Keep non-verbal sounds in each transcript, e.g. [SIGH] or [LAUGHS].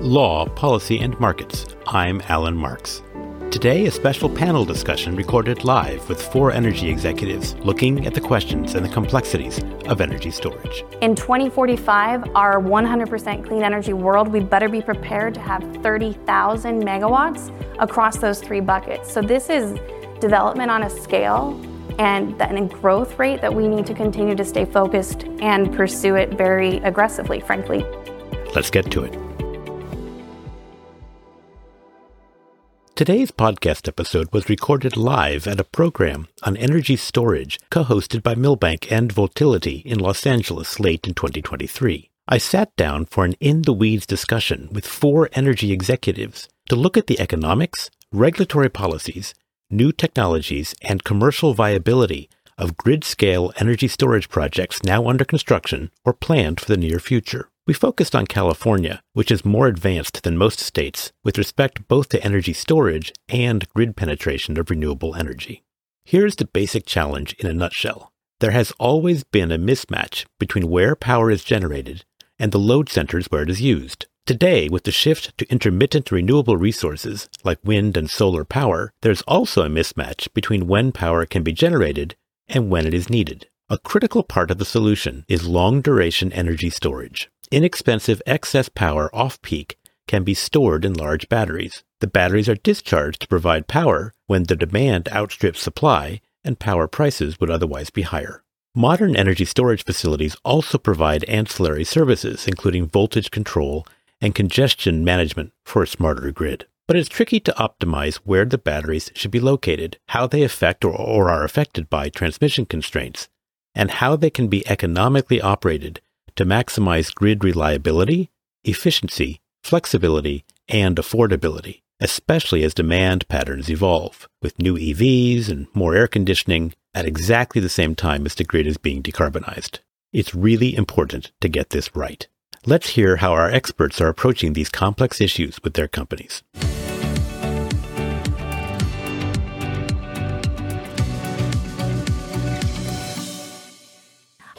Law, Policy, and Markets. I'm Allan Marks. Today, a special panel discussion recorded live with four energy executives looking at the questions and the complexities of energy storage. In 2045, our 100% clean energy world, we better be prepared to have 30,000 megawatts across those three buckets. So, this is development on a scale and a growth rate that we need to continue to stay focused and pursue it very aggressively, frankly. Let's get to it. Today's podcast episode was recorded live at a program on energy storage co hosted by Milbank and Voltility in Los Angeles late in 2023. I sat down for an in the weeds discussion with four energy executives to look at the economics, regulatory policies, new technologies, and commercial viability of grid scale energy storage projects now under construction or planned for the near future. We focused on California, which is more advanced than most states with respect both to energy storage and grid penetration of renewable energy. Here's the basic challenge in a nutshell. There has always been a mismatch between where power is generated and the load centers where it is used. Today, with the shift to intermittent renewable resources like wind and solar power, there's also a mismatch between when power can be generated and when it is needed. A critical part of the solution is long duration energy storage. Inexpensive excess power off peak can be stored in large batteries. The batteries are discharged to provide power when the demand outstrips supply and power prices would otherwise be higher. Modern energy storage facilities also provide ancillary services, including voltage control and congestion management for a smarter grid. But it's tricky to optimize where the batteries should be located, how they affect or, or are affected by transmission constraints, and how they can be economically operated to maximize grid reliability, efficiency, flexibility, and affordability, especially as demand patterns evolve, with new EVs and more air conditioning at exactly the same time as the grid is being decarbonized. It's really important to get this right. Let's hear how our experts are approaching these complex issues with their companies.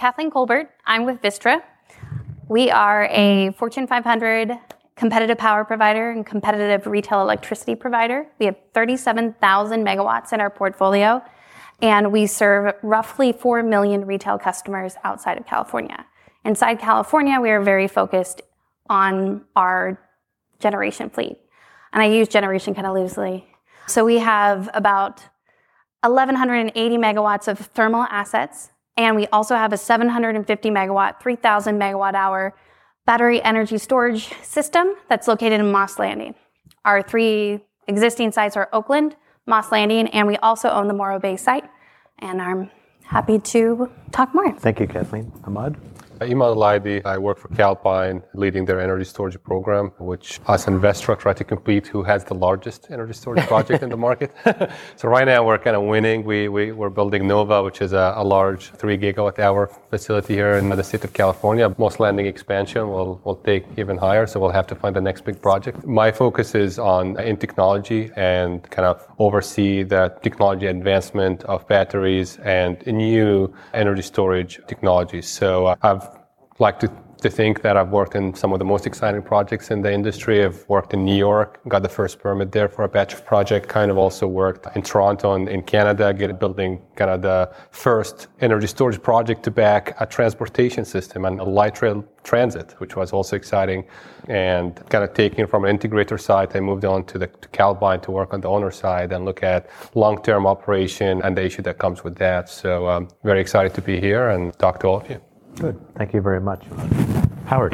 Cathleen Colbert. I'm with Vistra. We are a Fortune 500 competitive power provider and competitive retail electricity provider. We have 37,000 megawatts in our portfolio, and we serve roughly 4 million retail customers outside of California. Inside California, we are very focused on our generation fleet. And I use generation kind of loosely. So we have about 1,180 megawatts of thermal assets and we also have a 750 megawatt, 3,000 megawatt hour battery energy storage system that's located in Moss Landing. Our three existing sites are Oakland, Moss Landing, and we also own the Morro Bay site. And I'm happy to talk more. Thank you, Cathleen. Ahmad? Emad Alaydi. I work for Calpine, leading their energy storage program, which us and Vistra try to compete who has the largest energy storage project in the market. [LAUGHS] so right now we're kind of winning. We, we, we're building Nova, which is a, a, large three gigawatt hour facility here in the state of California. Moss Landing expansion will, will take even higher, so we'll have to find the next big project. My focus is on in technology and kind of oversee the technology advancement of batteries and new energy storage technologies. So uh, I've like to, to think that I've worked in some of the most exciting projects in the industry. I've worked in New York, got the first permit there for a batch of project, kind of also worked in Toronto and in Canada, get building kind of the first energy storage project to back a transportation system and a light rail transit, which was also exciting. And kind of taking from an integrator side, I moved on to the to Calpine to work on the owner side and look at long-term operation and the issue that comes with that. So I'm um, very excited to be here and talk to all of you. Good. Thank you very much. Howard.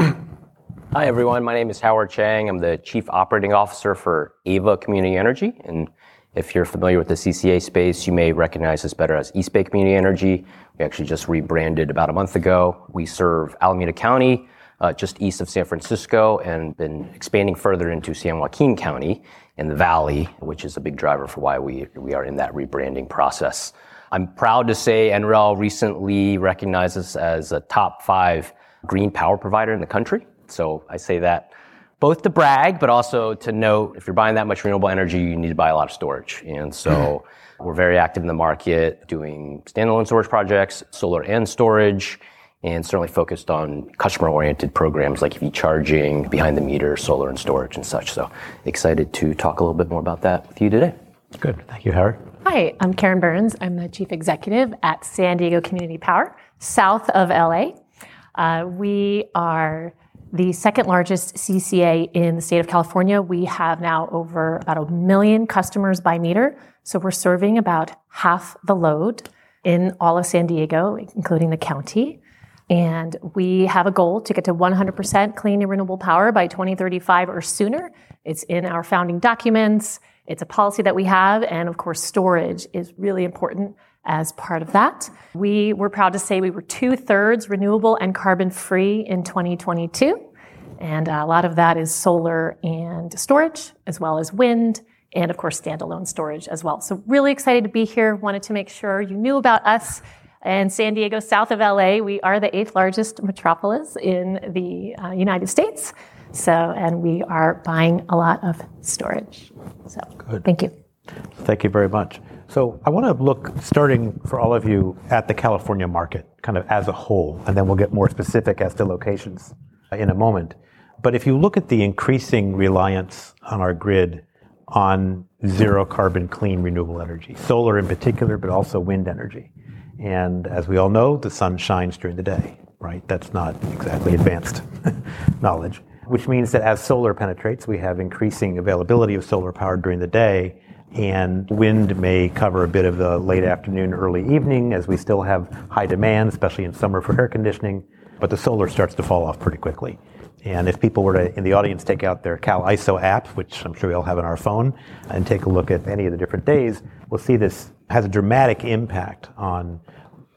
Hi, everyone. My name is Howard Chang. I'm the Chief Operating Officer for Ava Community Energy. And if you're familiar with the CCA space, you may recognize us better as East Bay Community Energy. We actually just rebranded about a month ago. We serve Alameda County, uh, just east of San Francisco, and been expanding further into San Joaquin County in the Valley, which is a big driver for why we, we are in that rebranding process. I'm proud to say NREL recently recognized us as a top five green power provider in the country. So I say that both to brag, but also to note if you're buying that much renewable energy, you need to buy a lot of storage. And so mm-hmm. we're very active in the market doing standalone storage projects, solar and storage. and certainly focused on customer-oriented programs like EV charging, behind the meter, solar and storage and such. So excited to talk a little bit more about that with you today. Good. Thank you, Howard. Hi, I'm Karin Burns. I'm the Chief Executive at San Diego Community Power, south of LA. Uh, we are the second largest CCA in the state of California. We have now over about a million customers by meter. So we're serving about half the load in all of San Diego, including the county. And we have a goal to get to 100% clean and renewable power by 2035 or sooner. It's in our founding documents. It's a policy that we have. And of course, storage is really important as part of that. We were proud to say we were two thirds renewable and carbon free in 2022. And a lot of that is solar and storage, as well as wind, and of course, standalone storage as well. So, really excited to be here. Wanted to make sure you knew about us and San Diego, south of LA. We are the eighth largest metropolis in the uh, United States. So, and we are buying a lot of storage. So, Good. thank you. Thank you very much. So, I want to look, starting for all of you, at the California market, kind of as a whole, and then we'll get more specific as to locations in a moment. But if you look at the increasing reliance on our grid on zero carbon, clean, renewable energy, solar in particular, but also wind energy. And as we all know, the sun shines during the day, right? That's not exactly advanced [LAUGHS] knowledge, which means that as solar penetrates, we have increasing availability of solar power during the day. And wind may cover a bit of the late afternoon, early evening, as we still have high demand, especially in summer for air conditioning. But the solar starts to fall off pretty quickly. And if people were to, in the audience, take out their CAISO app, which I'm sure we all have on our phone, and take a look at any of the different days, we'll see this has a dramatic impact on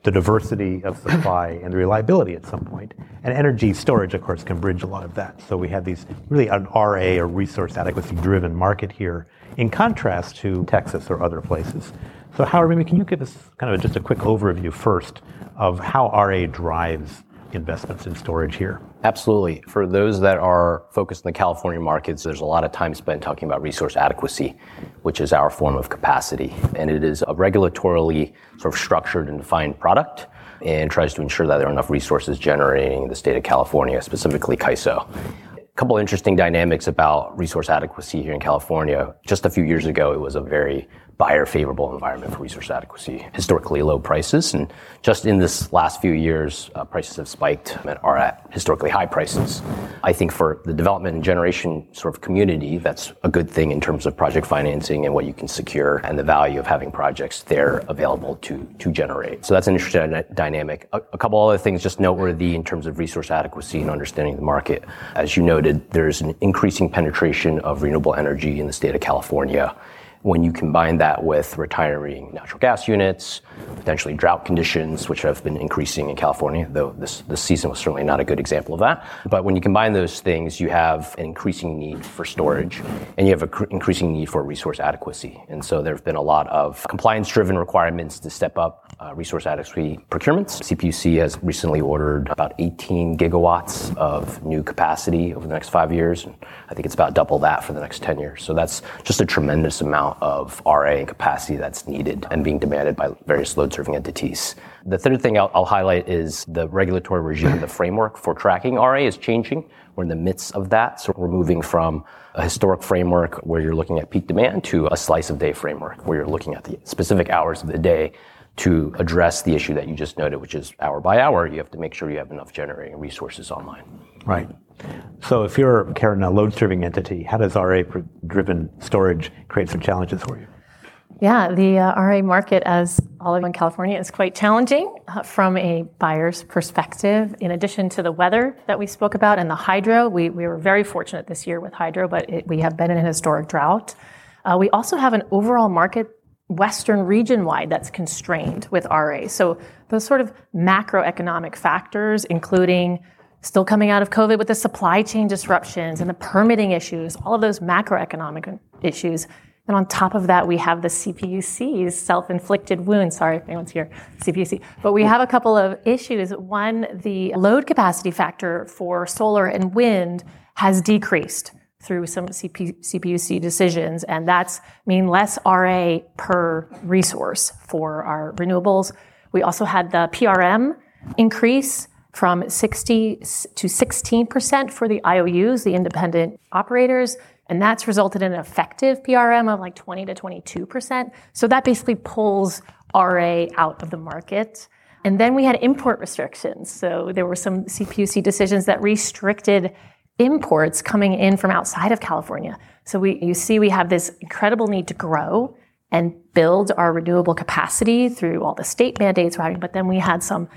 the diversity of supply and the reliability at some point. And energy storage, of course, can bridge a lot of that. So we have these really an RA or resource adequacy driven market here, in contrast to Texas or other places. So Howard, maybe can you give us kind of just a quick overview first of how RA drives investments in storage here? Absolutely. For those that are focused in the California markets, there's a lot of time spent talking about resource adequacy, which is our form of capacity. And it is a regulatorily sort of structured and defined product and tries to ensure that there are enough resources generating in the state of California, specifically CAISO. A couple interesting dynamics about resource adequacy here in California. Just a few years ago, it was a very buyer favorable environment for resource adequacy, historically low prices. And just in this last few years, uh, prices have spiked and are at historically high prices. I think for the development and generation sort of community, that's a good thing in terms of project financing and what you can secure and the value of having projects there available to, to generate. So that's an interesting dynamic. A, a couple other things just noteworthy in terms of resource adequacy and understanding the market. As you noted, there's an increasing penetration of renewable energy in the state of California. When you combine that with retiring natural gas units, potentially drought conditions, which have been increasing in California, though this, this season was certainly not a good example of that. But when you combine those things, you have an increasing need for storage and you have an increasing need for resource adequacy. And so there have been a lot of compliance driven requirements to step up uh, resource adequacy procurements. CPUC has recently ordered about 18 gigawatts of new capacity over the next five years. And I think it's about double that for the next 10 years. So that's just a tremendous amount amount of RA and capacity that's needed and being demanded by various load serving entities. The third thing I'll, I'll highlight is the regulatory regime, the framework for tracking RA is changing. We're in the midst of that. So we're moving from a historic framework where you're looking at peak demand to a slice of day framework where you're looking at the specific hours of the day to address the issue that you just noted, which is hour by hour, you have to make sure you have enough generating resources online. Right. So if you're, Karin, a load serving entity, how does RA driven storage create some challenges for you? Yeah, the uh, RA market, as all of in California, is quite challenging uh, from a buyer's perspective. In addition to the weather that we spoke about and the hydro, we, we were very fortunate this year with hydro, but it, we have been in a historic drought. Uh, we also have an overall market Western region wide that's constrained with RA. So those sort of macroeconomic factors, including still coming out of COVID with the supply chain disruptions and the permitting issues, all of those macroeconomic issues. And on top of that, we have the CPUC's self-inflicted wound. Sorry if anyone's here, CPUC. But we have a couple of issues. One, the load capacity factor for solar and wind has decreased through some CP, CPUC decisions, and that's mean less RA per resource for our renewables. We also had the PRM increase from 60 to 16% for the IOUs, the independent operators, and that's resulted in an effective PRM of like 20 to 22%. So that basically pulls RA out of the market. And then we had import restrictions. So there were some CPUC decisions that restricted imports coming in from outside of California. So we, you see, we have this incredible need to grow and build our renewable capacity through all the state mandates we're having, but then we had some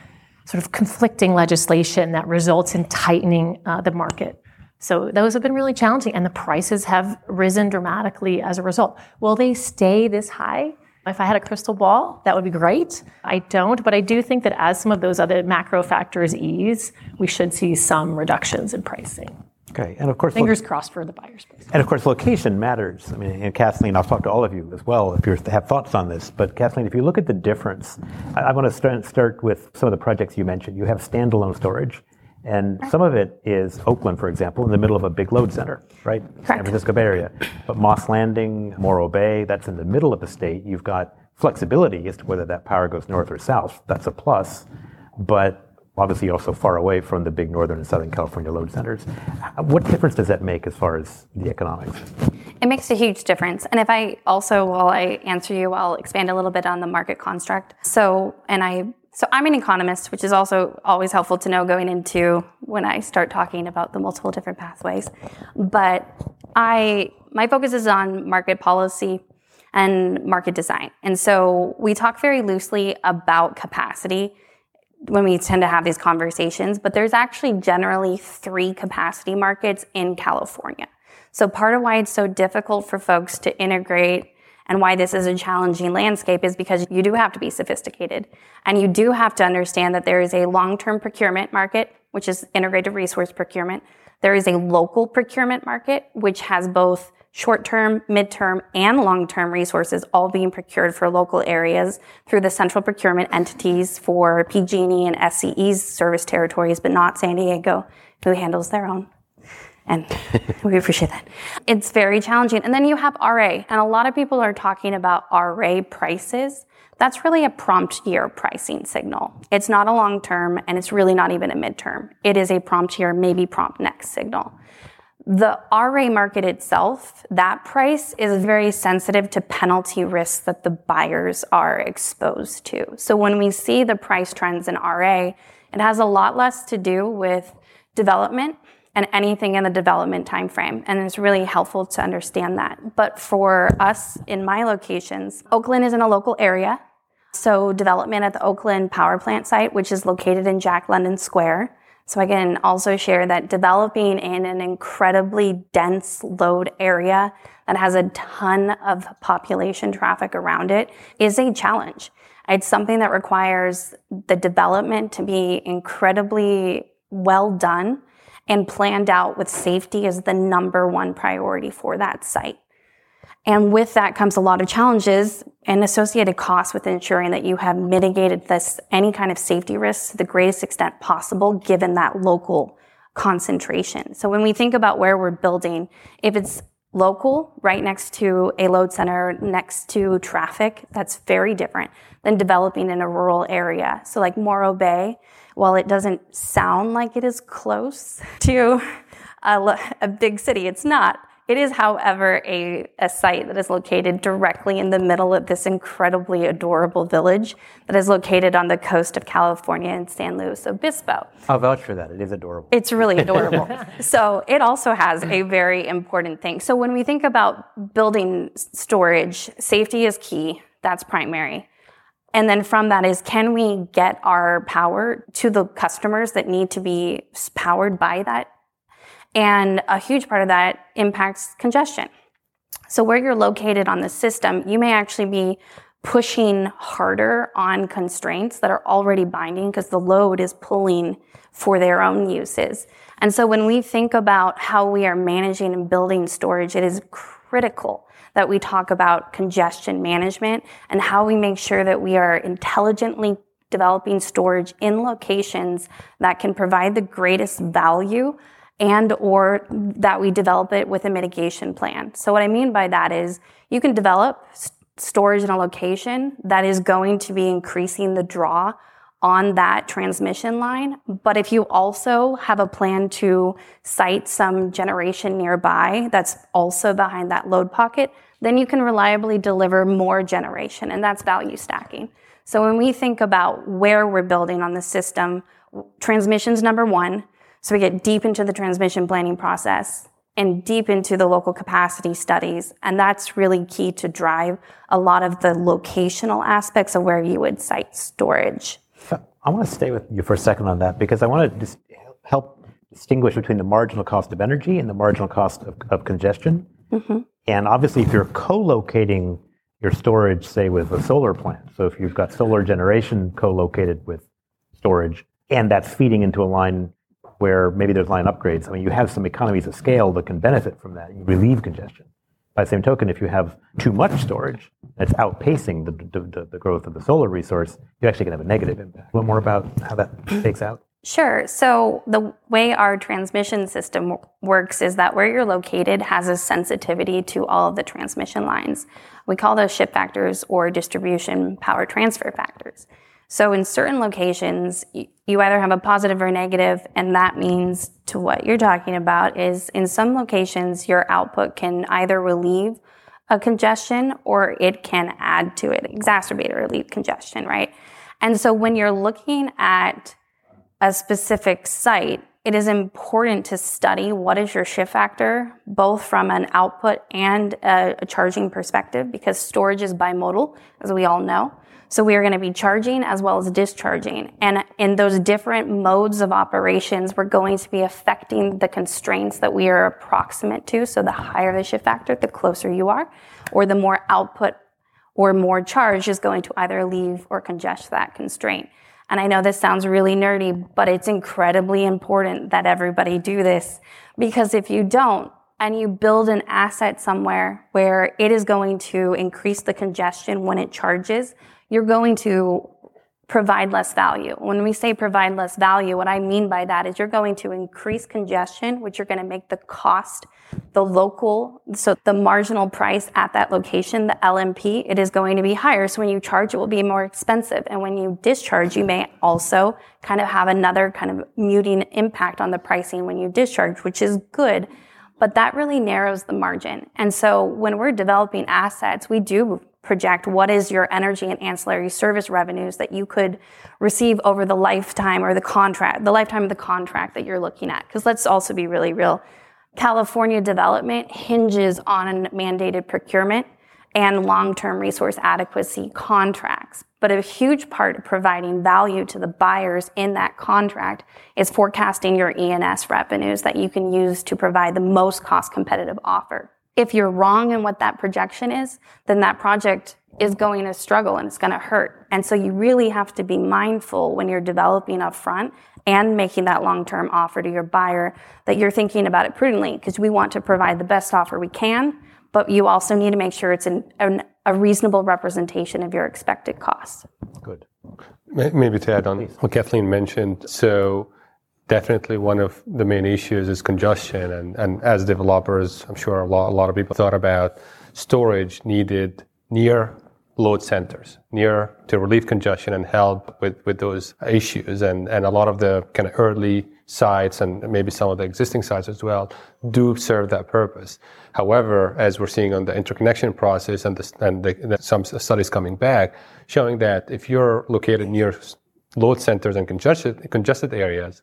sort of conflicting legislation that results in tightening uh, the market. So those have been really challenging, and the prices have risen dramatically as a result. Will they stay this high? If I had a crystal ball, that would be great. I don't, but I do think that as some of those other macro factors ease, we should see some reductions in pricing. Okay, and of course, fingers lo- crossed for the buyers. And of course, location matters. I mean, and Cathleen, I'll talk to all of you as well if you have thoughts on this. But Cathleen, if you look at the difference, I, I want to start, start with some of the projects you mentioned. You have standalone storage, and some of it is Oakland, for example, in the middle of a big load center, right? Correct. San Francisco Bay Area. But Moss Landing, Morro Bay, that's in the middle of the state. You've got flexibility as to whether that power goes north or south. That's a plus. But obviously also far away from the big northern and southern California load centers. What difference does that make as far as the economics? It makes a huge difference. And if I also, while I answer you, I'll expand a little bit on the market construct. So, and I, so I'm an economist, which is also always helpful to know going into when I start talking about the multiple different pathways. But I, my focus is on market policy and market design. And so we talk very loosely about capacity when we tend to have these conversations, but there's actually generally three capacity markets in California. So part of why it's so difficult for folks to integrate and why this is a challenging landscape is because you do have to be sophisticated and you do have to understand that there is a long-term procurement market, which is integrated resource procurement. There is a local procurement market, which has both short-term, mid-term, and long-term resources all being procured for local areas through the central procurement entities for PG&E and SCE's service territories, but not San Diego, who handles their own. And [LAUGHS] we appreciate that. It's very challenging. And then you have RA, and a lot of people are talking about RA prices. That's really a prompt year pricing signal. It's not a long term, and it's really not even a midterm. It is a prompt year, maybe prompt next signal. The RA market itself, that price is very sensitive to penalty risks that the buyers are exposed to. So when we see the price trends in RA, it has a lot less to do with development and anything in the development time frame. And it's really helpful to understand that. But for us in my locations, Oakland is in a local area. So development at the Oakland power plant site, which is located in Jack London Square, so I can also share that developing in an incredibly dense load area that has a ton of population traffic around it is a challenge. It's something that requires the development to be incredibly well done and planned out with safety as the number one priority for that site. And with that comes a lot of challenges and associated costs with ensuring that you have mitigated this, any kind of safety risks to the greatest extent possible given that local concentration. So when we think about where we're building, if it's local, right next to a load center, next to traffic, that's very different than developing in a rural area. So like Morro Bay, while it doesn't sound like it is close [LAUGHS] to a, a big city, it's not it is, however, a, a site that is located directly in the middle of this incredibly adorable village that is located on the coast of California in San Luis Obispo. I'll vouch for that. It is adorable. It's really adorable. [LAUGHS] so it also has a very important thing. So when we think about building storage, safety is key. That's primary. And then from that is can we get our power to the customers that need to be powered by that and a huge part of that impacts congestion. So where you're located on the system, you may actually be pushing harder on constraints that are already binding because the load is pulling for their own uses. And so when we think about how we are managing and building storage, it is critical that we talk about congestion management and how we make sure that we are intelligently developing storage in locations that can provide the greatest value and or that we develop it with a mitigation plan. So what I mean by that is you can develop storage in a location that is going to be increasing the draw on that transmission line. But if you also have a plan to site some generation nearby that's also behind that load pocket, then you can reliably deliver more generation, and that's value stacking. So when we think about where we're building on the system, transmission's number one. So we get deep into the transmission planning process and deep into the local capacity studies, and that's really key to drive a lot of the locational aspects of where you would site storage. I want to stay with you for a second on that because I want to just help distinguish between the marginal cost of energy and the marginal cost of, of congestion. Mm-hmm. And obviously, if you're co-locating your storage, say, with a solar plant, so if you've got solar generation co-located with storage, and that's feeding into a line where maybe there's line upgrades, I mean, you have some economies of scale that can benefit from that. You relieve congestion. By the same token, if you have too much storage that's outpacing the, the, the growth of the solar resource, you're actually going to have a negative impact. A little more about how that shakes out? Sure. So the way our transmission system works is that where you're located has a sensitivity to all of the transmission lines. We call those shift factors or distribution power transfer factors. So in certain locations, you either have a positive or negative, and that means to what you're talking about is in some locations, your output can either relieve a congestion or it can add to it, exacerbate or relieve congestion, right? And so when you're looking at a specific site, it is important to study what is your shift factor, both from an output and a, a charging perspective, because storage is bimodal, as we all know. So we are going to be charging as well as discharging. And in those different modes of operations, we're going to be affecting the constraints that we are approximate to. So the higher the shift factor, the closer you are, or the more output or more charge is going to either leave or congest that constraint. And I know this sounds really nerdy, but it's incredibly important that everybody do this because if you don't, and you build an asset somewhere where it is going to increase the congestion when it charges, you're going to provide less value. When we say provide less value, what I mean by that is you're going to increase congestion, which you're going to make the cost, the local, so the marginal price at that location, the LMP, it is going to be higher. So when you charge, it will be more expensive. And when you discharge, you may also kind of have another kind of muting impact on the pricing when you discharge, which is good. But that really narrows the margin. And so when we're developing assets, we do project what is your energy and ancillary service revenues that you could receive over the lifetime or the contract, the lifetime of the contract that you're looking at. Because let's also be really real. California development hinges on mandated procurement and long-term resource adequacy contracts. But a huge part of providing value to the buyers in that contract is forecasting your ENS revenues that you can use to provide the most cost competitive offer. If you're wrong in what that projection is, then that project is going to struggle and it's going to hurt. And so you really have to be mindful when you're developing upfront and making that long-term offer to your buyer that you're thinking about it prudently because we want to provide the best offer we can, but you also need to make sure it's an, an, a reasonable representation of your expected costs. Good. Maybe to add on what Cathleen mentioned. So definitely one of the main issues is congestion. And, and as developers, I'm sure a lot, a lot of people thought about storage needed near load centers, near to relieve congestion and help with, with those issues. And, and a lot of the kind of early sites and maybe some of the existing sites as well do serve that purpose. However, as we're seeing on the interconnection process and, the, and the, some studies coming back showing that if you're located near load centers and congested, congested areas,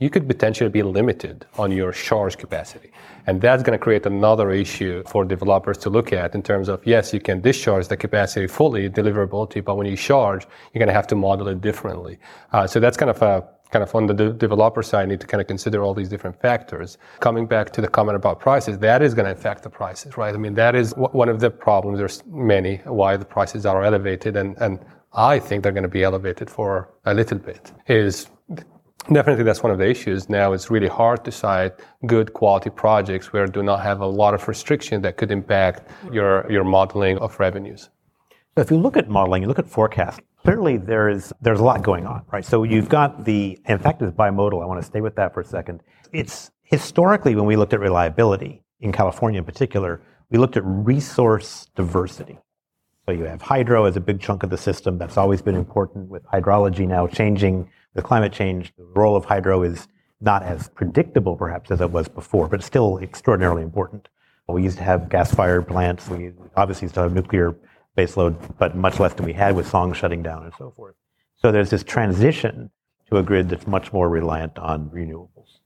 you could potentially be limited on your charge capacity. And that's going to create another issue for developers to look at in terms of, yes, you can discharge the capacity fully, deliverability, but when you charge, you're going to have to model it differently. Uh, so that's kind of a kind of on the de- developer side, need to kind of consider all these different factors. Coming back to the comment about prices, that is going to affect the prices, right? I mean, that is w- one of the problems. There's many why the prices are elevated, and, and I think they're going to be elevated for a little bit. Is definitely that's one of the issues. Now it's really hard to site good quality projects where do not have a lot of restriction that could impact your, your modeling of revenues. So if you look at modeling you look at forecast clearly there is there's a lot going on right? So you've got the in fact it's bimodal. I want to stay with that for a second. It's historically when we looked at reliability in california in particular we looked at resource diversity. So you have hydro as a big chunk of the system. That's always been important with hydrology now changing with climate change. The role of hydro is not as predictable perhaps as it was before, but still extraordinarily important. We used to have gas-fired plants. We obviously still have nuclear baseload, but much less than we had with Song shutting down and so forth. So there's this transition to a grid that's much more reliant on renewables.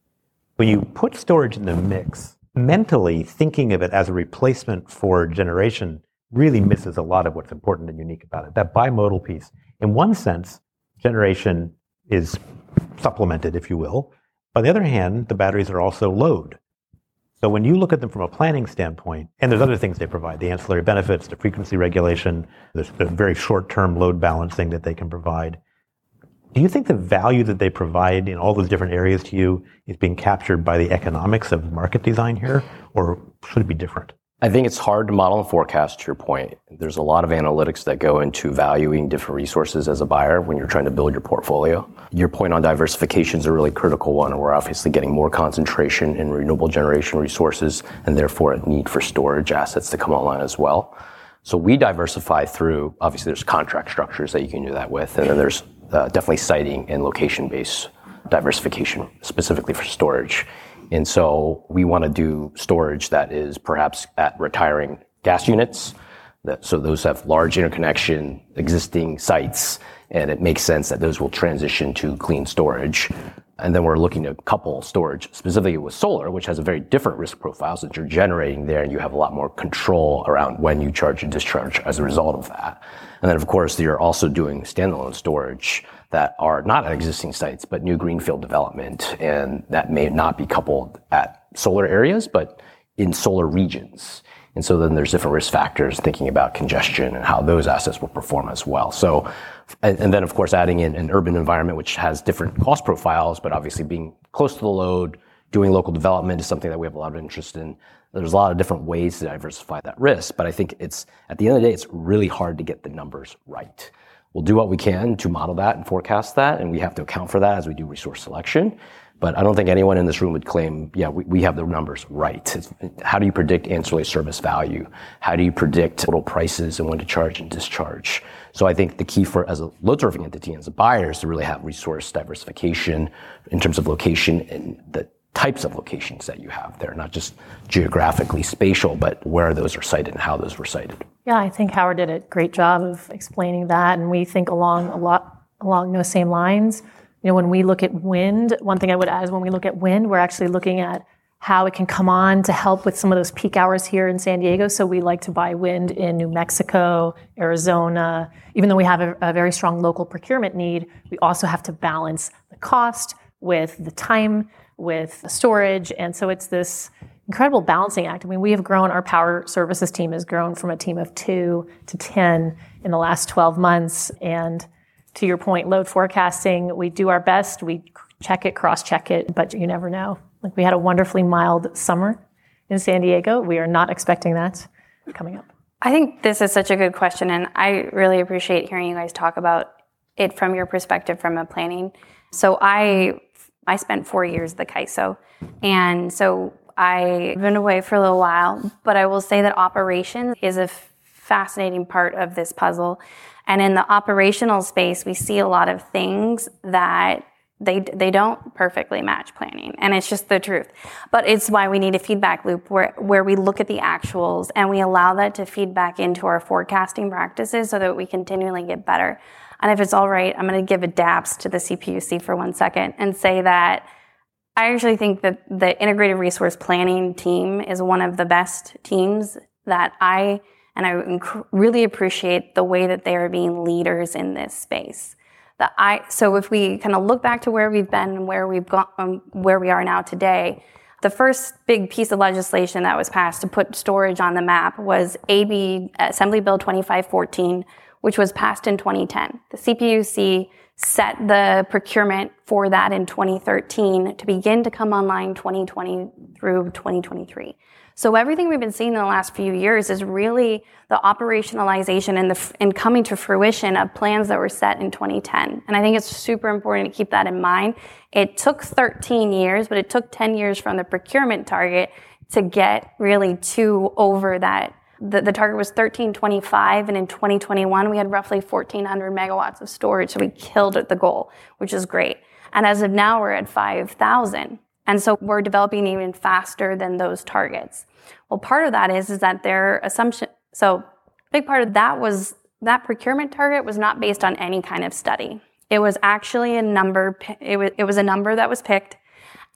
When you put storage in the mix, mentally thinking of it as a replacement for generation really misses a lot of what's important and unique about it. That bimodal piece, in one sense, generation is supplemented, if you will. On the other hand, the batteries are also load. So when you look at them from a planning standpoint, and there's other things they provide, the ancillary benefits, the frequency regulation, the very short-term load balancing that they can provide. Do you think the value that they provide in all those different areas to you is being captured by the economics of market design here, or should it be different? I think it's hard to model and forecast, to your point. There's a lot of analytics that go into valuing different resources as a buyer when you're trying to build your portfolio. Your point on diversification is a really critical one, we're obviously getting more concentration in renewable generation resources, and therefore a need for storage assets to come online as well. So we diversify through, obviously, there's contract structures that you can do that with, and then there's uh, definitely siting and location-based diversification, specifically for storage. And so we want to do storage that is perhaps at retiring gas units. That, So those have large interconnection existing sites, and it makes sense that those will transition to clean storage. And then we're looking to couple storage specifically with solar, which has a very different risk profile since you're generating there and you have a lot more control around when you charge and discharge as a result of that. And then, of course, you're also doing standalone storage that are not existing sites, but new greenfield development, and that may not be coupled at solar areas, but in solar regions. And so then there's different risk factors thinking about congestion and how those assets will perform as well. So, and then, of course, adding in an urban environment, which has different cost profiles, but obviously being close to the load, doing local development is something that we have a lot of interest in. There's a lot of different ways to diversify that risk, but I think it's, at the end of the day, it's really hard to get the numbers right. We'll do what we can to model that and forecast that, and we have to account for that as we do resource selection. But I don't think anyone in this room would claim, yeah, we have the numbers right. How do you predict ancillary service value? How do you predict total prices and when to charge and discharge? So I think the key for, as a load serving entity and as a buyer, is to really have resource diversification in terms of location and the types of locations that you have there, not just geographically spatial, but where those are sited and how those were sited. Yeah, I think Howard did a great job of explaining that, and we think along a lot along those same lines. You know, when we look at wind, one thing I would add is when we look at wind, we're actually looking at how it can come on to help with some of those peak hours here in San Diego. So we like to buy wind in New Mexico, Arizona. Even though we have a, a very strong local procurement need, we also have to balance the cost with the time, with storage, and so it's this incredible balancing act. I mean, we have grown, our power services team has grown from a team of two to 10 in the last 12 months. And to your point, load forecasting, we do our best. We check it, cross check it, but you never know. Like we had a wonderfully mild summer in San Diego. We are not expecting that coming up. I think this is such a good question, and I really appreciate hearing you guys talk about it from your perspective from a planning. So I I spent four years at the CAISO, and so I've been away for a little while, but I will say that operations is a fascinating part of this puzzle. And in the operational space, we see a lot of things that they, they don't perfectly match planning. And it's just the truth. But it's why we need a feedback loop where, where we look at the actuals and we allow that to feed back into our forecasting practices so that we continually get better. And if it's all right, I'm going to give a DAPS to the CPUC for one second and say that I actually think that the integrated resource planning team is one of the best teams that I and I inc- really appreciate the way that they are being leaders in this space. That I so if we kind of look back to where we've been and where we've gone, um, where we are now today, the first big piece of legislation that was passed to put storage on the map was AB Assembly Bill 2514, which was passed in 2010. The CPUC set the procurement for that in 2013 to begin to come online 2020 through 2023. So everything we've been seeing in the last few years is really the operationalization and the and coming to fruition of plans that were set in 2010. And I think it's super important to keep that in mind. It took 13 years, but it took 10 years from the procurement target to get really to over that the, the target was 1325, and in 2021 we had roughly 1400 megawatts of storage. So we killed the goal, which is great. And as of now, we're at 5,000. And so we're developing even faster than those targets. Well, part of that is, is that their assumption, so big part of that was that procurement target was not based on any kind of study. It was actually a number, it was, it was a number that was picked,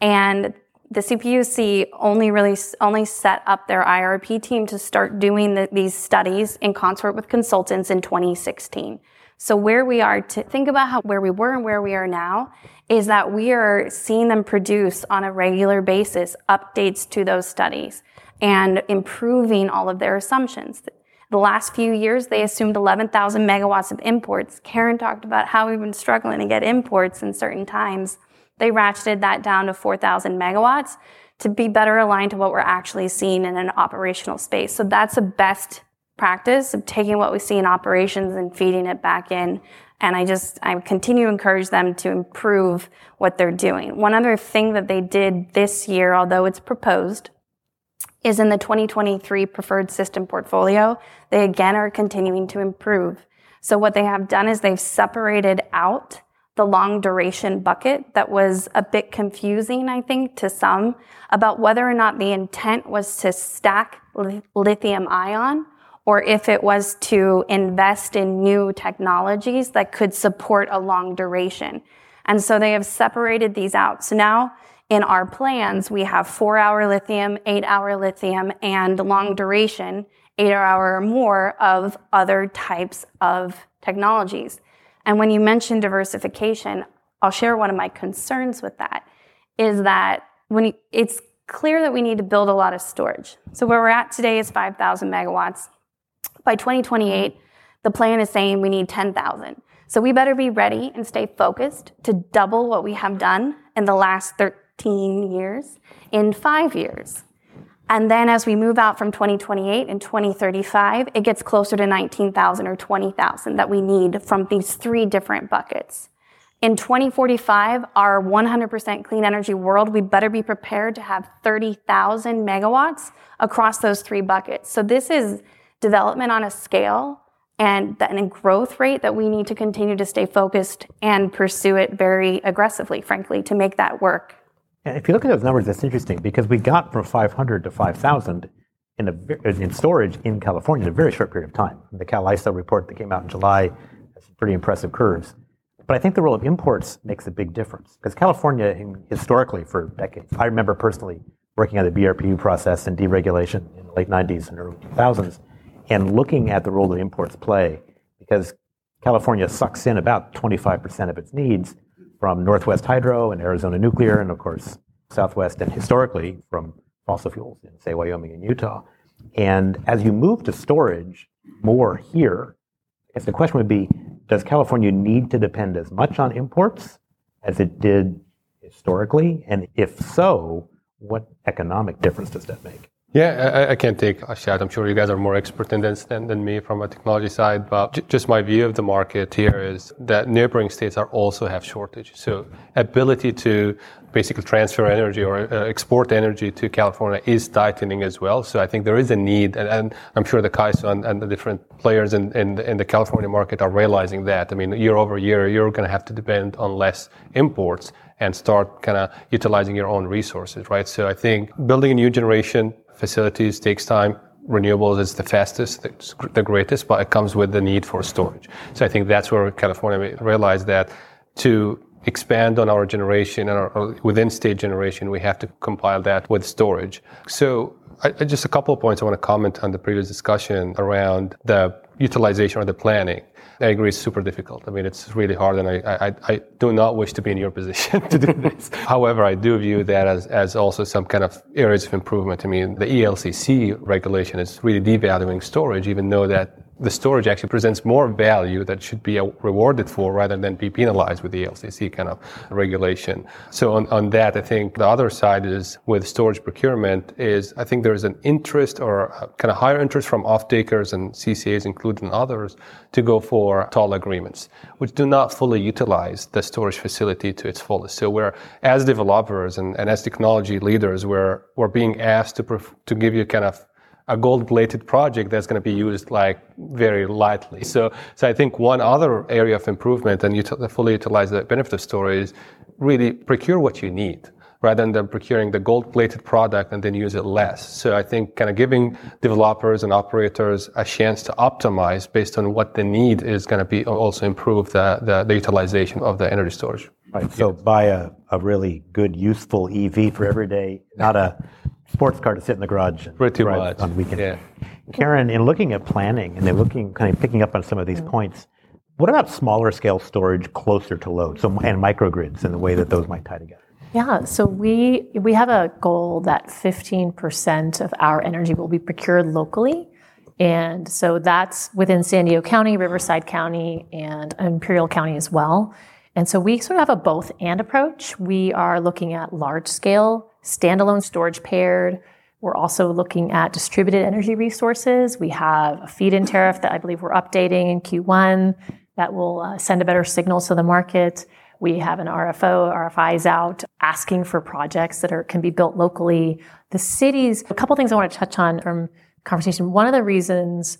and the CPUC only really only set up their IRP team to start doing the, these studies in concert with consultants in 2016. So where we are to think about how where we were and where we are now is that we are seeing them produce on a regular basis updates to those studies and improving all of their assumptions. The last few years, they assumed 11,000 megawatts of imports. Karin talked about how we've been struggling to get imports in certain times. They ratcheted that down to 4,000 megawatts to be better aligned to what we're actually seeing in an operational space. So that's the best practice of taking what we see in operations and feeding it back in. And I just, I continue to encourage them to improve what they're doing. One other thing that they did this year, although it's proposed, is in the 2023 preferred system portfolio. They again are continuing to improve. So what they have done is they've separated out the long duration bucket that was a bit confusing, I think, to some about whether or not the intent was to stack lithium ion or if it was to invest in new technologies that could support a long duration. And so they have separated these out. So now in our plans, we have four hour lithium, eight hour lithium, and long duration, eight hour or more of other types of technologies. And when you mention diversification, I'll share one of my concerns with that is that when you, it's clear that we need to build a lot of storage. So where we're at today is 5,000 megawatts. By 2028, the plan is saying we need 10,000. So we better be ready and stay focused to double what we have done in the last 13 years in five years. And then as we move out from 2028 and 2035, it gets closer to 19,000 or 20,000 that we need from these three different buckets. In 2045, our 100% clean energy world, we better be prepared to have 30,000 megawatts across those three buckets. So this is development on a scale and a growth rate that we need to continue to stay focused and pursue it very aggressively, frankly, to make that work. If you look at those numbers, that's interesting because we got from 500 to 5,000 in, in storage in California in a very short period of time. The CAISO report that came out in July has some pretty impressive curves. But I think the role of imports makes a big difference because California, historically, for decades, I remember personally working on the BRPU process and deregulation in the late 90s and early 2000s and looking at the role that imports play because California sucks in about 25% of its needs from Northwest Hydro and Arizona Nuclear, and of course, Southwest and historically from fossil fuels in, say, Wyoming and Utah. And as you move to storage more here, I guess the question would be Does California need to depend as much on imports as it did historically? And if so, what economic difference does that make? Yeah, I, I can't take a shot. I'm sure you guys are more expert in this than, than me from a technology side. But j- just my view of the market here is that neighboring states are also have shortage. So ability to basically transfer energy or uh, export energy to California is tightening as well. So I think there is a need, and, and I'm sure the CAISO and, and, the different players in, in, in the California market are realizing that. I mean, year over year, you're going to have to depend on less imports and start kind of utilizing your own resources, right? So I think building a new generation facilities takes time. Renewables is the fastest, the greatest, but it comes with the need for storage. So I think that's where California realized that to expand on our generation and our within state generation, we have to compile that with storage. So I, just a couple of points I want to comment on the previous discussion around the utilization or the planning. I agree, it's super difficult. I mean, it's really hard, and I, I, I do not wish to be in your [LAUGHS] position to do this. However, I do view that as, as also some kind of areas of improvement. I mean, the ELCC regulation is really devaluing storage, even though that the storage actually presents more value that should be uh, rewarded for rather than be penalized with the ELCC kind of regulation. So on, on that, I think the other side is with storage procurement is I think there's an interest or uh, kind of higher interest from off-takers and CCAs, including others, to go for tall agreements, which do not fully utilize the storage facility to its fullest. So we're, as developers and, and as technology leaders, we're, we're being asked to, to give you kind of a gold-plated project that's going to be used like very lightly. So, so I think one other area of improvement and util- fully utilize the benefit of storage is really procure what you need rather than procuring the gold-plated product and then use it less. So I think kind of giving developers and operators a chance to optimize based on what the need is going to be also improve the, the, the utilization of the energy storage. Right. So buy a, a really good, useful EV for every day, not a sports car to sit in the garage and Pretty drive much. on the weekend. Yeah. Karin, in looking at planning and then looking, kind of picking up on some of these points, what about smaller scale storage closer to load? So and microgrids and the way that those might tie together. Yeah, so we we have a goal that 15% of our energy will be procured locally. And so that's within San Diego County, Riverside County, and Imperial County as well. And so we sort of have a both and approach. We are looking at large scale, standalone storage paired. We're also looking at distributed energy resources. We have a feed in tariff that I believe we're updating in Q1 that will uh, send a better signal to the market. We have an RFO, RFIs out asking for projects that are, can be built locally. The cities, a couple things I want to touch on from conversation. One of the reasons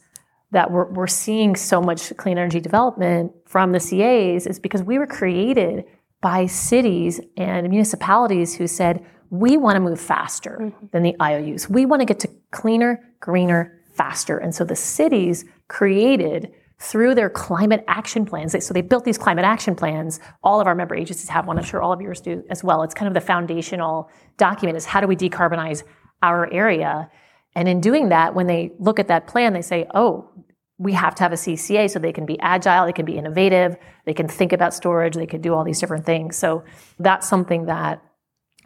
that we're, we're seeing so much clean energy development from the CAs is because we were created by cities and municipalities who said, we want to move faster mm-hmm. than the IOUs. We want to get to cleaner, greener, faster. And so the cities created through their climate action plans. So they built these climate action plans. All of our member agencies have one. I'm sure all of yours do as well. It's kind of the foundational document is how do we decarbonize our area? And in doing that, when they look at that plan, they say, oh, we have to have a CCA so they can be agile, they can be innovative, they can think about storage, they can do all these different things. So that's something that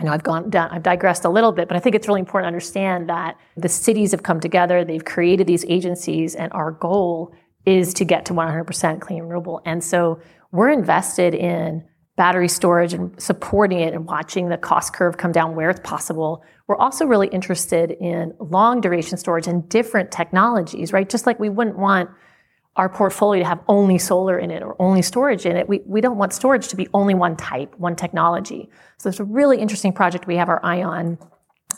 you know, I've gone down, I've digressed a little bit, but I think it's really important to understand that the cities have come together, they've created these agencies, and our goal is to get to 100% clean and renewable. And so we're invested in battery storage and supporting it and watching the cost curve come down where it's possible. We're also really interested in long duration storage and different technologies, right? Just like we wouldn't want our portfolio to have only solar in it or only storage in it. We, we don't want storage to be only one type, one technology. So it's a really interesting project we have our eye on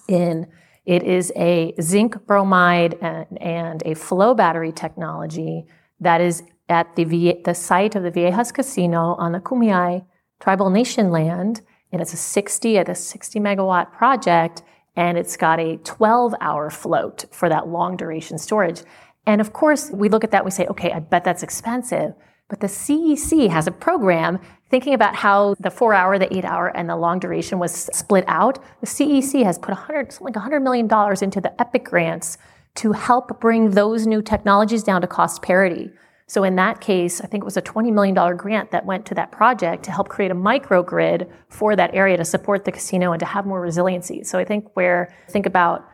in. It is a zinc bromide and, and a flow battery technology that is at the, v, the site of the Viejas Casino on the Kumeyaay tribal nation land. And it's a 60 at a 60 megawatt project. And it's got a 12 hour float for that long duration storage. And of course, we look at that, we say, okay, I bet that's expensive. But the CEC has a program thinking about how the four hour, the eight hour, and the long duration was split out. The CEC has put 100, something like $100 million into the EPIC grants to help bring those new technologies down to cost parity. So in that case, I think it was a $20 million grant that went to that project to help create a microgrid for that area to support the casino and to have more resiliency. So I think where, think about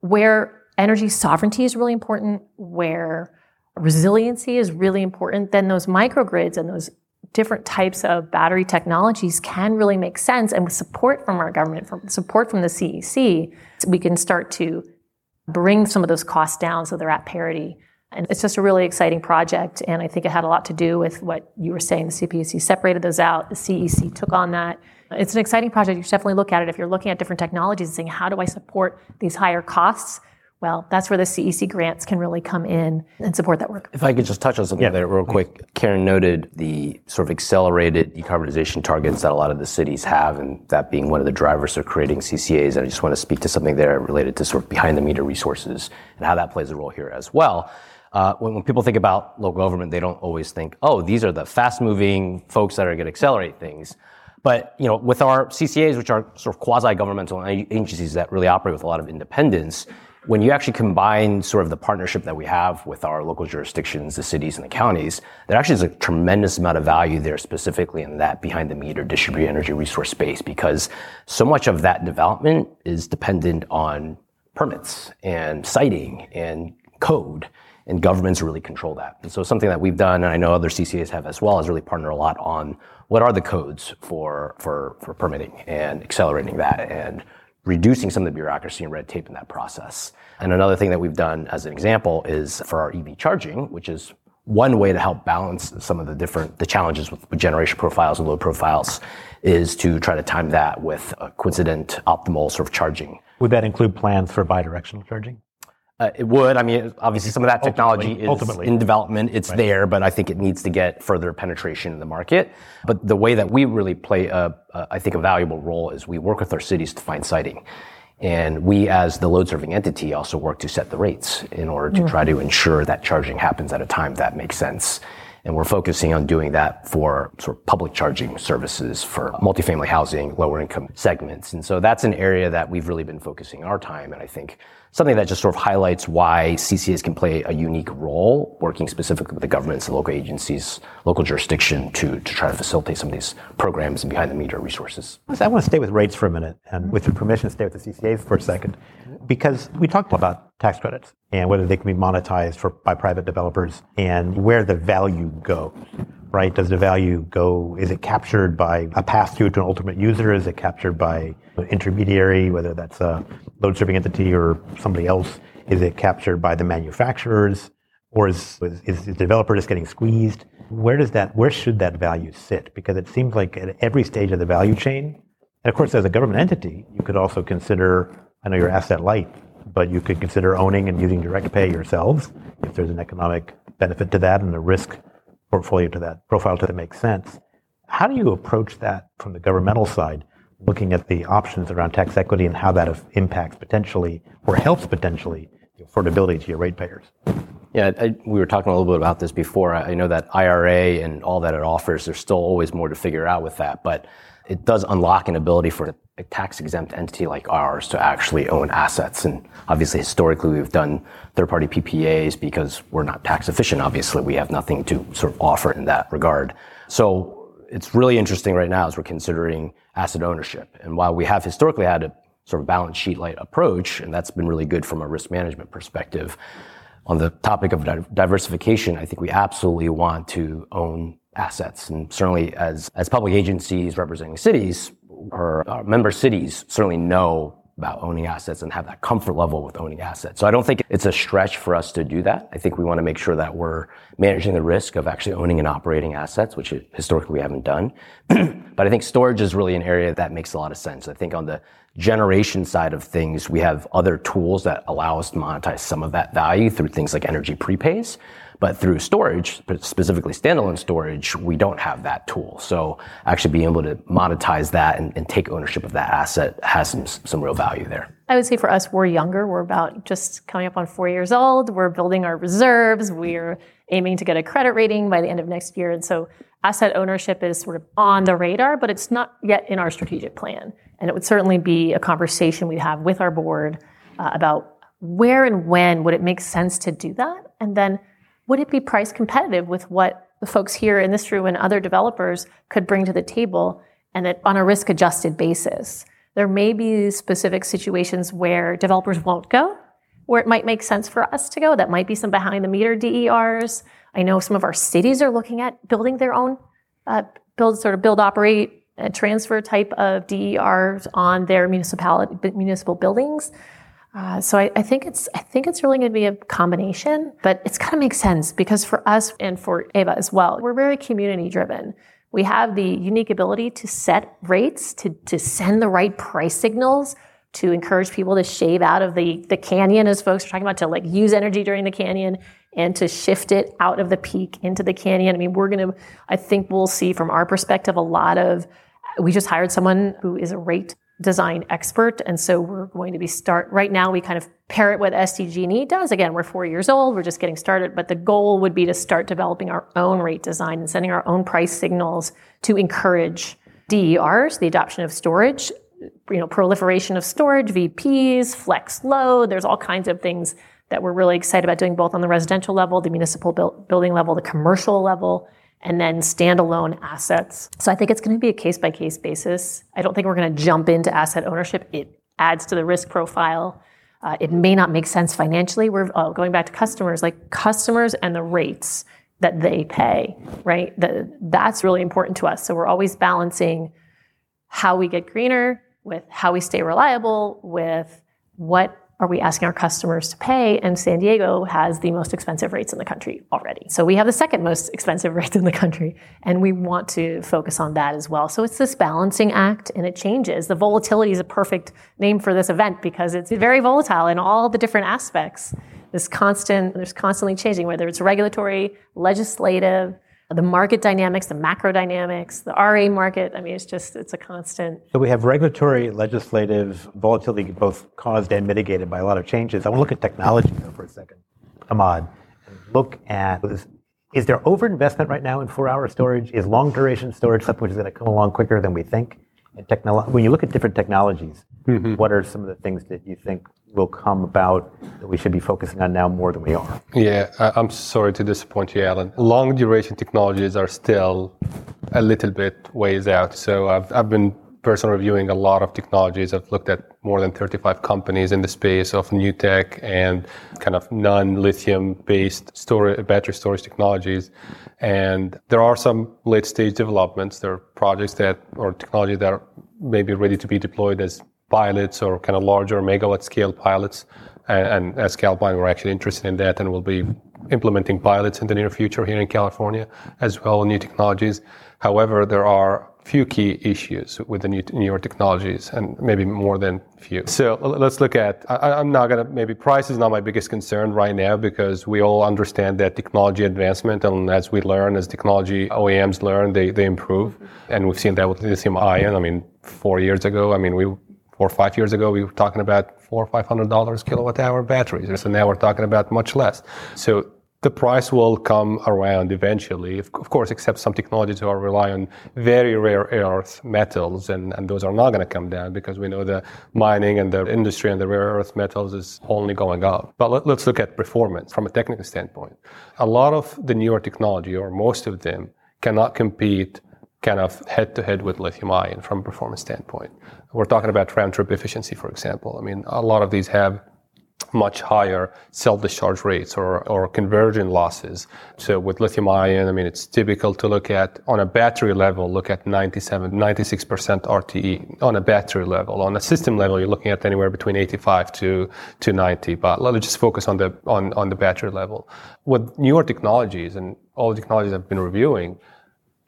where energy sovereignty is really important, where resiliency is really important, then those microgrids and those different types of battery technologies can really make sense. And with support from our government, from support from the CEC, we can start to bring some of those costs down so they're at parity. And it's just a really exciting project. And I think it had a lot to do with what you were saying. The CPUC separated those out, the CEC took on that. It's an exciting project. You should definitely look at it if you're looking at different technologies and saying, how do I support these higher costs? Well, that's where the CEC grants can really come in and support that work. If I could just touch on something Yeah, there real quick. Karin noted the sort of accelerated decarbonization targets that a lot of the cities have, and that being one of the drivers of creating CCAs. And I just want to speak to something there related to sort of behind the meter resources and how that plays a role here as well. Uh, when, when people think about local government, they don't always think, oh, these are the fast moving folks that are going to accelerate things. But you know, with our CCAs, which are sort of quasi-governmental agencies that really operate with a lot of independence, when you actually combine sort of the partnership that we have with our local jurisdictions, the cities and the counties, there actually is a tremendous amount of value there specifically in that behind the meter distributed energy resource space because so much of that development is dependent on permits and siting and code and governments really control that. And so something that we've done, and I know other CCAs have as well, is really partner a lot on what are the codes for, for, for permitting and accelerating that and reducing some of the bureaucracy and red tape in that process. And another thing that we've done as an example is for our EV charging, which is one way to help balance some of the different the challenges with, generation profiles and load profiles is to try to time that with a coincident optimal sort of charging Would that include plans for bidirectional charging? Uh, it would. I mean, obviously, some of that technology Ultimately- is ultimately. in development. It's there, but I think it needs to get further penetration in the market. But the way that we really play, a, a, I think, a valuable role is we work with our cities to find siting. And we, as the load serving entity, also work to set the rates in order to try to ensure that charging happens at a time that makes sense. And we're focusing on doing that for sort of public charging services for multifamily housing, lower income segments. And so that's an area that we've really been focusing our time. And I think something that just sort of highlights why CCAs can play a unique role working specifically with the governments and local agencies, local jurisdiction to, to try to facilitate some of these programs and behind the meter resources. I want to stay with rates for a minute, and with your permission, stay with the CCAs for a second, because we talked about tax credits and whether they can be monetized for by private developers and where the value goes. Right? Does the value go? Is it captured by a pass through to an ultimate user? Is it captured by an intermediary, whether that's a load serving entity or somebody else? Is it captured by the manufacturers, or is, is, the developer just getting squeezed? Where does that? Where should that value sit? Because it seems like at every stage of the value chain, and of course, as a government entity, you could also consider. I know you're asset light, but you could consider owning and using direct pay yourselves if there's an economic benefit to that and a risk portfolio to that profile to that makes sense. How do you approach that from the governmental side, looking at the options around tax equity and how that impacts potentially or helps potentially the affordability to your ratepayers? Yeah, I, we were talking a little bit about this before. I know that IRA and all that it offers, there's still always more to figure out with that, but it does unlock an ability for a tax exempt entity like ours to actually own assets. And obviously, historically, we've done third party PPAs because we're not tax efficient. Obviously, we have nothing to sort of offer in that regard. So it's really interesting right now as we're considering asset ownership. And while we have historically had a sort of balance sheet light approach, and that's been really good from a risk management perspective, on the topic of diversification, I think we absolutely want to own assets. And certainly as, as public agencies representing cities, or our member cities certainly know about owning assets and have that comfort level with owning assets. So I don't think it's a stretch for us to do that. I think we want to make sure that we're managing the risk of actually owning and operating assets, which historically we haven't done. [CLEARS THROAT] but I think storage is really an area that makes a lot of sense. I think on the generation side of things, we have other tools that allow us to monetize some of that value through things like energy prepays. But through storage, specifically standalone storage, we don't have that tool. So actually being able to monetize that and, and take ownership of that asset has some, some real value there. I would say for us, we're younger. We're about just coming up on four years old. We're building our reserves. We're aiming to get a credit rating by the end of next year. And so asset ownership is sort of on the radar, but it's not yet in our strategic plan. And it would certainly be a conversation we'd have with our board uh, about where and when would it make sense to do that? And then would it be price competitive with what the folks here in this room and other developers could bring to the table and on a risk adjusted basis? There may be specific situations where developers won't go, where it might make sense for us to go. That might be some behind the meter DERs. I know some of our cities are looking at building their own, uh, build sort of build, operate, uh, transfer type of DERs on their municipality municipal buildings. Uh, so I, I, think it's I think it's really going to be a combination, but it's got to make sense because for us and for Ava as well, we're very community driven. We have the unique ability to set rates, to to send the right price signals, to encourage people to shave out of the the canyon, as folks are talking about, to like use energy during the canyon and to shift it out of the peak into the canyon. I mean, we're going to I think we'll see from our perspective a lot of. We just hired someone who is a rate design expert. And so we're going to be start right now. We kind of pair it with SDG&E does. Again, we're four years old. We're just getting started, but the goal would be to start developing our own rate design and sending our own price signals to encourage DERs, the adoption of storage, you know, proliferation of storage, VPs, flex load. There's all kinds of things that we're really excited about doing both on the residential level, the municipal building level, the commercial level, and then standalone assets. So I think it's going to be a case by case basis. I don't think we're going to jump into asset ownership. It adds to the risk profile. Uh, it may not make sense financially. We're oh, going back to customers, like customers and the rates that they pay, right? The, that's really important to us. So we're always balancing how we get greener with how we stay reliable with what are we asking our customers to pay? And San Diego has the most expensive rates in the country already. So we have the second most expensive [LAUGHS] rates in the country, and we want to focus on that as well. So it's this balancing act, and it changes. The Voltility is a perfect name for this event because it's very volatile in all the different aspects. this constant, there's constantly changing, whether it's regulatory, legislative, the market dynamics, the macro dynamics, the RA market. I mean, it's just, it's a constant. So we have regulatory, legislative volatility both caused and mitigated by a lot of changes. I want to look at technology for a second, Emad. Look at is there overinvestment right now in four-hour storage? Is long duration storage something which is going to come along quicker than we think? And technolo- when you look at different technologies, mm-hmm. what are some of the things that you think will come about that we should be focusing on now more than we are? Yeah, I- I'm sorry to disappoint you, Allan. Long duration technologies are still a little bit ways out. So I've, I've been personally reviewing a lot of technologies. I've looked at more than 35 companies in the space of new tech and kind of non-lithium based storage, battery storage technologies. And there are some late stage developments. There are projects that, or technology that are maybe ready to be deployed as pilots or kind of larger megawatt scale pilots. And, and as Calpine, we're actually interested in that and we'll be implementing pilots in the near future here in California as well, new technologies. However, there are few key issues with the new, newer technologies and maybe more than few. So let's look at, I, am not going to, maybe price is not my biggest concern right now because we all understand that technology advancement and as we learn, as technology OEMs learn, they, they improve. And we've seen that with lithium ion. I mean, four years ago, I mean, we, four or five years ago, we were talking about four or five hundred dollars kilowatt hour batteries. So now we're talking about much less. So the price will come around eventually, of course, except some technologies who rely on very rare earth metals, and, and those are not going to come down because we know the mining and the industry and the rare earth metals is only going up. But let, let's look at performance from a technical standpoint. A lot of the newer technology, or most of them, cannot compete kind of head to head with lithium ion from a performance standpoint. We're talking about round trip efficiency, for example. I mean, a lot of these have much higher self-discharge rates or, or conversion losses. So with lithium ion, I mean, it's typical to look at on a battery level, look at 97, 96% RTE on a battery level. On a system level, you're looking at anywhere between 85 to, to 90. But let's just focus on the, on, on the battery level. With newer technologies and all the technologies I've been reviewing,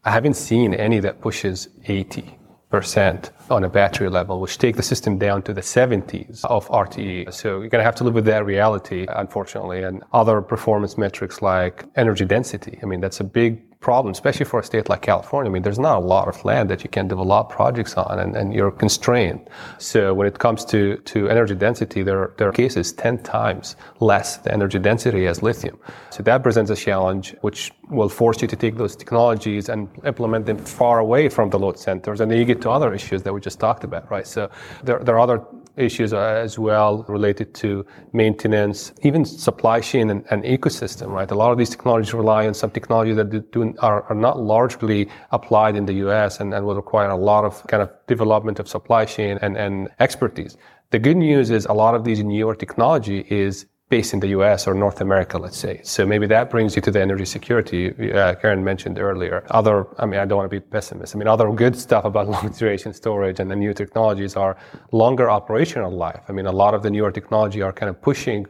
I haven't seen any that pushes 80 percent on a battery level, which take the system down to the 70s of RTE. So you're going to have to live with that reality, unfortunately. And other performance metrics like energy density. I mean, that's a big problem, especially for a state like California. I mean, there's not a lot of land that you can develop projects on and, and you're constrained. So when it comes to, to energy density, there, there are cases 10 times less the energy density as lithium. So that presents a challenge which will force you to take those technologies and implement them far away from the load centers. And then you get to other issues that we just talked about, right? So there, there are other issues uh, as well related to maintenance, even supply chain and, and, ecosystem, right? A lot of these technologies rely on some technology that do, are, are, not largely applied in the US and, and will require a lot of kind of development of supply chain and, and expertise. The good news is a lot of these newer technology is based in the US or North America, let's say. So maybe that brings you to the energy security uh, Karin mentioned earlier. Other, I mean, I don't want to be pessimist. I mean, other good stuff about [LAUGHS] long duration storage and the new technologies are longer operational life. I mean, a lot of the newer technology are kind of pushing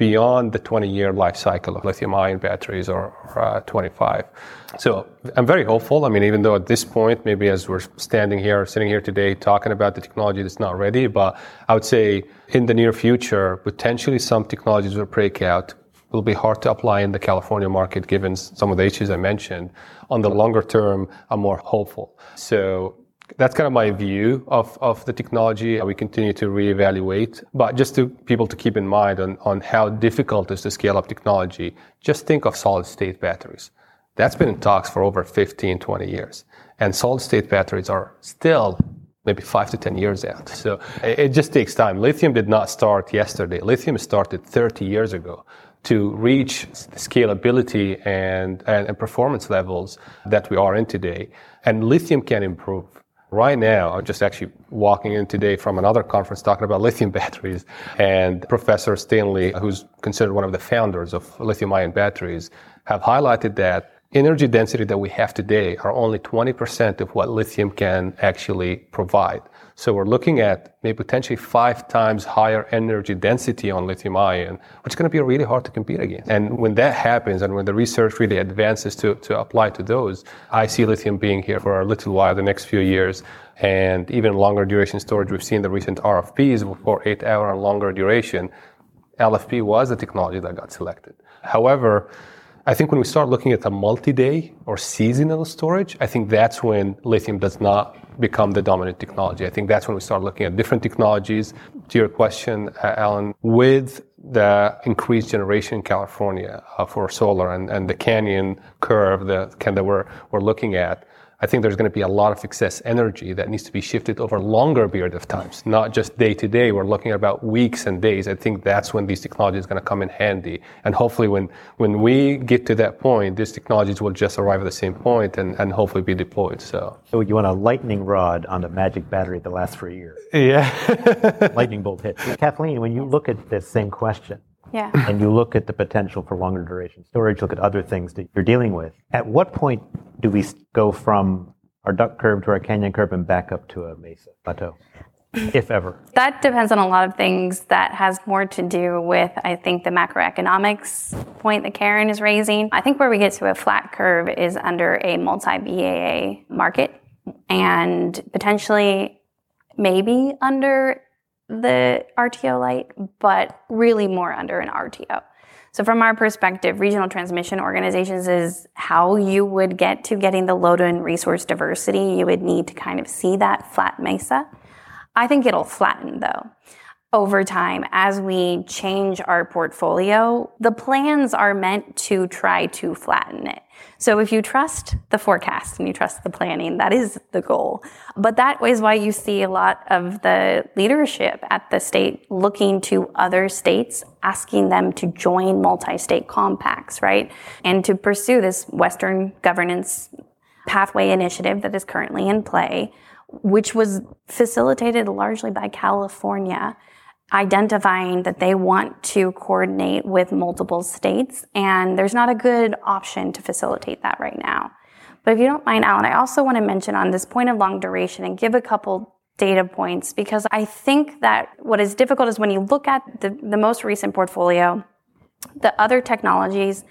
beyond the 20 year life cycle of lithium ion batteries or, or uh, 25. So I'm very hopeful. I mean, even though at this point, maybe as we're standing here, sitting here today, talking about the technology that's not ready, but I would say in the near future, potentially some technologies will break out. Will be hard to apply in the California market given some of the issues I mentioned. On the longer term, I'm more hopeful. So that's kind of my view of, of the technology. We continue to reevaluate, but just to people to keep in mind on, on how difficult is to scale up technology, just think of solid state batteries. That's been in talks for over 15, 20 years. And solid state batteries are still maybe five to 10 years out. So it just takes time. Lithium did not start yesterday. Lithium started 30 years ago to reach scalability and, and, and performance levels that we are in today. And lithium can improve. Right now, I'm just actually walking in today from another conference talking about lithium [LAUGHS] batteries, and Professor Stanley, who's considered one of the founders of lithium ion batteries, have highlighted that energy density that we have today are only 20% of what lithium can actually provide. So we're looking at maybe potentially five times higher energy density on lithium ion, which is going to be really hard to compete against. And when that happens and when the research really advances to, to apply to those, I see lithium being here for a little while, the next few years. And even longer duration storage, we've seen the recent RFPs for eight hour and longer duration LFP was the technology that got selected. However, I think when we start looking at the multi-day or seasonal storage, I think that's when lithium does not become the dominant technology. I think that's when we start looking at different technologies. To your question, uh, Allan, with the increased generation in California uh, for solar and, and the canyon curve that, that we're, we're looking at, I think there's going to be a lot of excess energy that needs to be shifted over longer period of times, not just day to day. We're looking at about weeks and days. I think that's when these technologies are going to come in handy. And hopefully when, when we get to that point, these technologies will just arrive at the same point and, and hopefully be deployed. So. So you want a lightning rod on a magic battery that lasts for a year. Yeah. [LAUGHS] lightning bolt hit. Cathleen, when you look at this same question, Yeah. and you look at the potential for longer duration storage, look at other things that you're dealing with, at what point do we go from our duck curve to our canyon curve and back up to a mesa plateau, if ever? That depends on a lot of things that has more to do with, I think, the macroeconomics point that Karin is raising. I think where we get to a flat curve is under a multi BAA market and potentially maybe under the RTO light, but really more under an RTO. So, from our perspective, regional transmission organizations is how you would get to getting the load and resource diversity. You would need to kind of see that flat mesa. I think it'll flatten though over time as we change our portfolio. The plans are meant to try to flatten it. So if you trust the forecast and you trust the planning, that is the goal. But that is why you see a lot of the leadership at the state looking to other states, asking them to join multi-state compacts, right? And to pursue this Western governance pathway initiative that is currently in play, which was facilitated largely by California, identifying that they want to coordinate with multiple states. And there's not a good option to facilitate that right now. But if you don't mind, Allan, I also want to mention on this point of long duration and give a couple data points because I think that what is difficult is when you look at the, the most recent portfolio, the other technologies,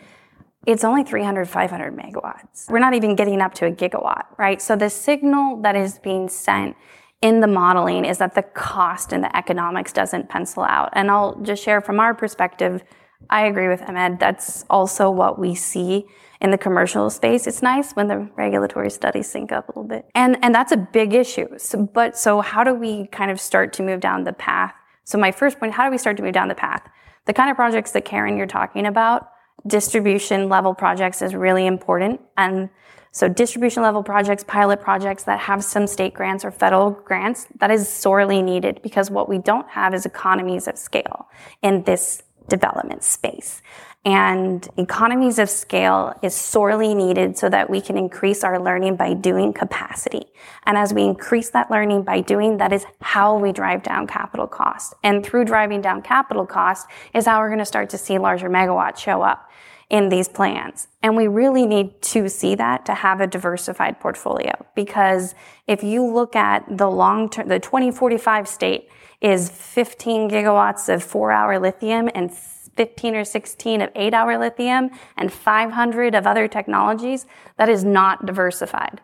it's only 300, 500 megawatts. We're not even getting up to a gigawatt, right? So the signal that is being sent in the modeling is that the cost and the economics doesn't pencil out. And I'll just share from our perspective, I agree with Emad. That's also what we see in the commercial space. It's nice when the regulatory studies sync up a little bit. And, and that's a big issue. So, but so how do we kind of start to move down the path? So my first point, how do we start to move down the path? The kind of projects that Karin, you're talking about, distribution level projects is really important. And so distribution level projects, pilot projects that have some state grants or federal grants, that is sorely needed because what we don't have is economies of scale in this development space. And economies of scale is sorely needed so that we can increase our learning by doing capacity. And as we increase that learning by doing, that is how we drive down capital cost. And through driving down capital cost is how we're going to start to see larger megawatts show up in these plans. And we really need to see that to have a diversified portfolio. Because if you look at the long term, the 2045 state is 15 gigawatts of four hour lithium and 15 or 16 of eight hour lithium and 500 of other technologies. That is not diversified.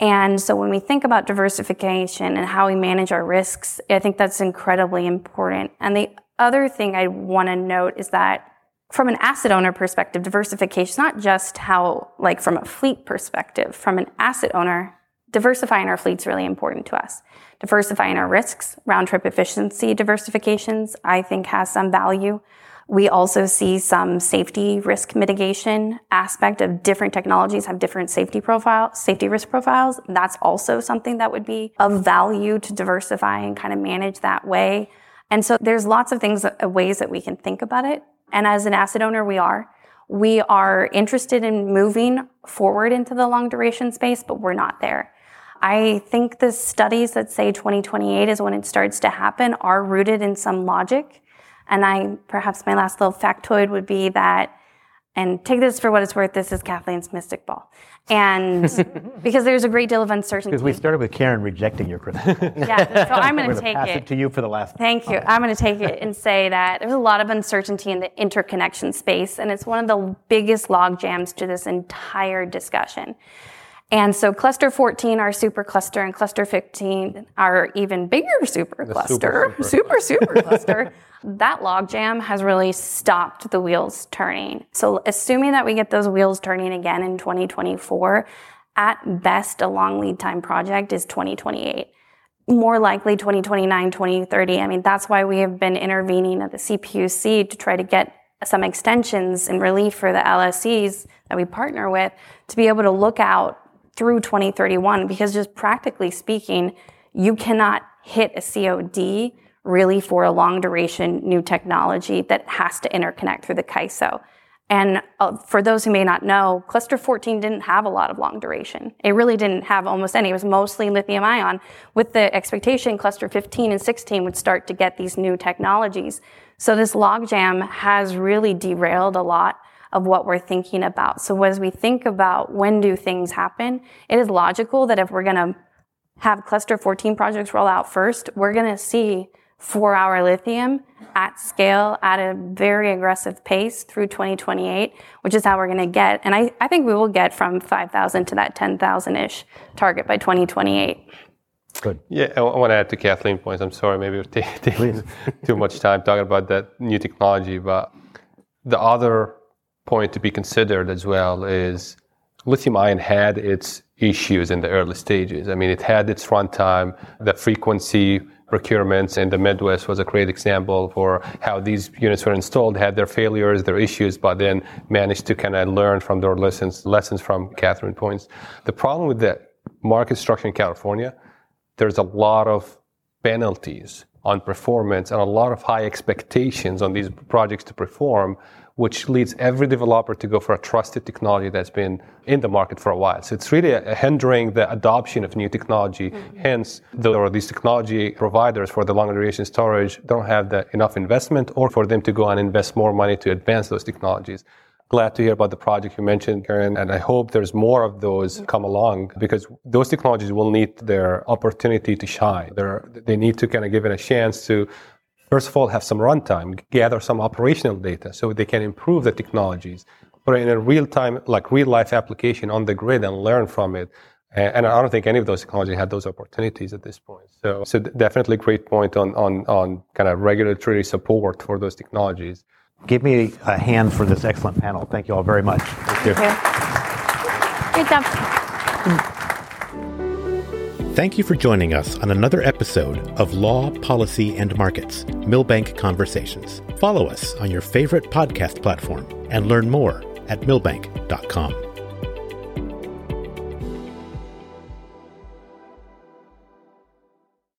And so when we think about diversification and how we manage our risks, I think that's incredibly important. And the other thing I want to note is that from an asset owner perspective, diversification is not just how, like from a fleet perspective, from an asset owner, diversifying our fleet is really important to us. Diversifying our risks, round trip efficiency diversifications, I think has some value. We also see some safety risk mitigation aspect of different technologies have different safety profile, safety risk profiles. That's also something that would be of value to diversify and kind of manage that way. And so there's lots of things, uh, ways that we can think about it. And as an asset owner, we are. We are interested in moving forward into the long duration space, but we're not there. I think the studies that say 2028 is when it starts to happen are rooted in some logic. And I, perhaps my last little factoid would be that, and take this for what it's worth, this is Cathleen's mystic ball. And [LAUGHS] because there's a great deal of uncertainty. Because we started with Karin rejecting your criticism. [LAUGHS] yeah, so I'm going [LAUGHS] to take pass it. to you for the last. Thank you. I'm going to take it and say that there's a lot of uncertainty in the interconnection space, and it's one of the biggest log jams to this entire discussion. And so cluster 14, our super cluster, and cluster 15, our even bigger super [LAUGHS] cluster, super, super, super cluster, [LAUGHS] that logjam has really stopped the wheels turning. So assuming that we get those wheels turning again in 2024, at best, a long lead time project is 2028. More likely 2029, 2030. I mean, that's why we have been intervening at the CPUC to try to get some extensions and relief for the LSEs that we partner with to be able to look out through 2031 because just practically speaking, you cannot hit a COD really for a long duration new technology that has to interconnect through the CAISO. And uh, for those who may not know, cluster 14 didn't have a lot of long duration. It really didn't have almost any. It was mostly lithium ion with the expectation cluster 15 and 16 would start to get these new technologies. So this logjam has really derailed a lot of what we're thinking about. So as we think about when do things happen, it is logical that if we're going to have cluster 14 projects roll out first, we're going to see four hour lithium at scale at a very aggressive pace through 2028, which is how we're going to get. And I, I think we will get from 5,000 to that 10,000 ish target by 2028. Good. Yeah, I want to add to Cathleen's points. I'm sorry, maybe [LAUGHS] we're taking too much time talking about that new technology, but the other point to be considered as well is lithium ion had its issues in the early stages. I mean, it had its runtime, the frequency procurements in the Midwest was a great example for how these units were installed, had their failures, their issues, but then managed to kind of learn from their lessons, lessons from Catherine points. The problem with the market structure in California, there's a lot of penalties on performance and a lot of high expectations on these projects to perform which leads every developer to go for a trusted technology that's been in the market for a while. So it's really hindering the adoption of new technology. Mm-hmm. Hence, there are these technology providers for the long duration storage don't have the, enough investment or for them to go and invest more money to advance those technologies. Glad to hear about the project you mentioned, Karin, and I hope there's more of those mm-hmm. come along because those technologies will need their opportunity to shine. They're, they need to kind of give it a chance to first of all, have some runtime, gather some operational data so they can improve the technologies, put it in a real time, like real life application on the grid and learn from it. And I don't think any of those technologies had those opportunities at this point. So, so definitely great point on, on, on kind of regulatory support for those technologies. Give me a hand for this excellent panel. Thank you all very much. Thank you. Thank you. Good job. Thank you for joining us on another episode of Law, Policy, and Markets Milbank Conversations. Follow us on your favorite podcast platform and learn more at milbank.com.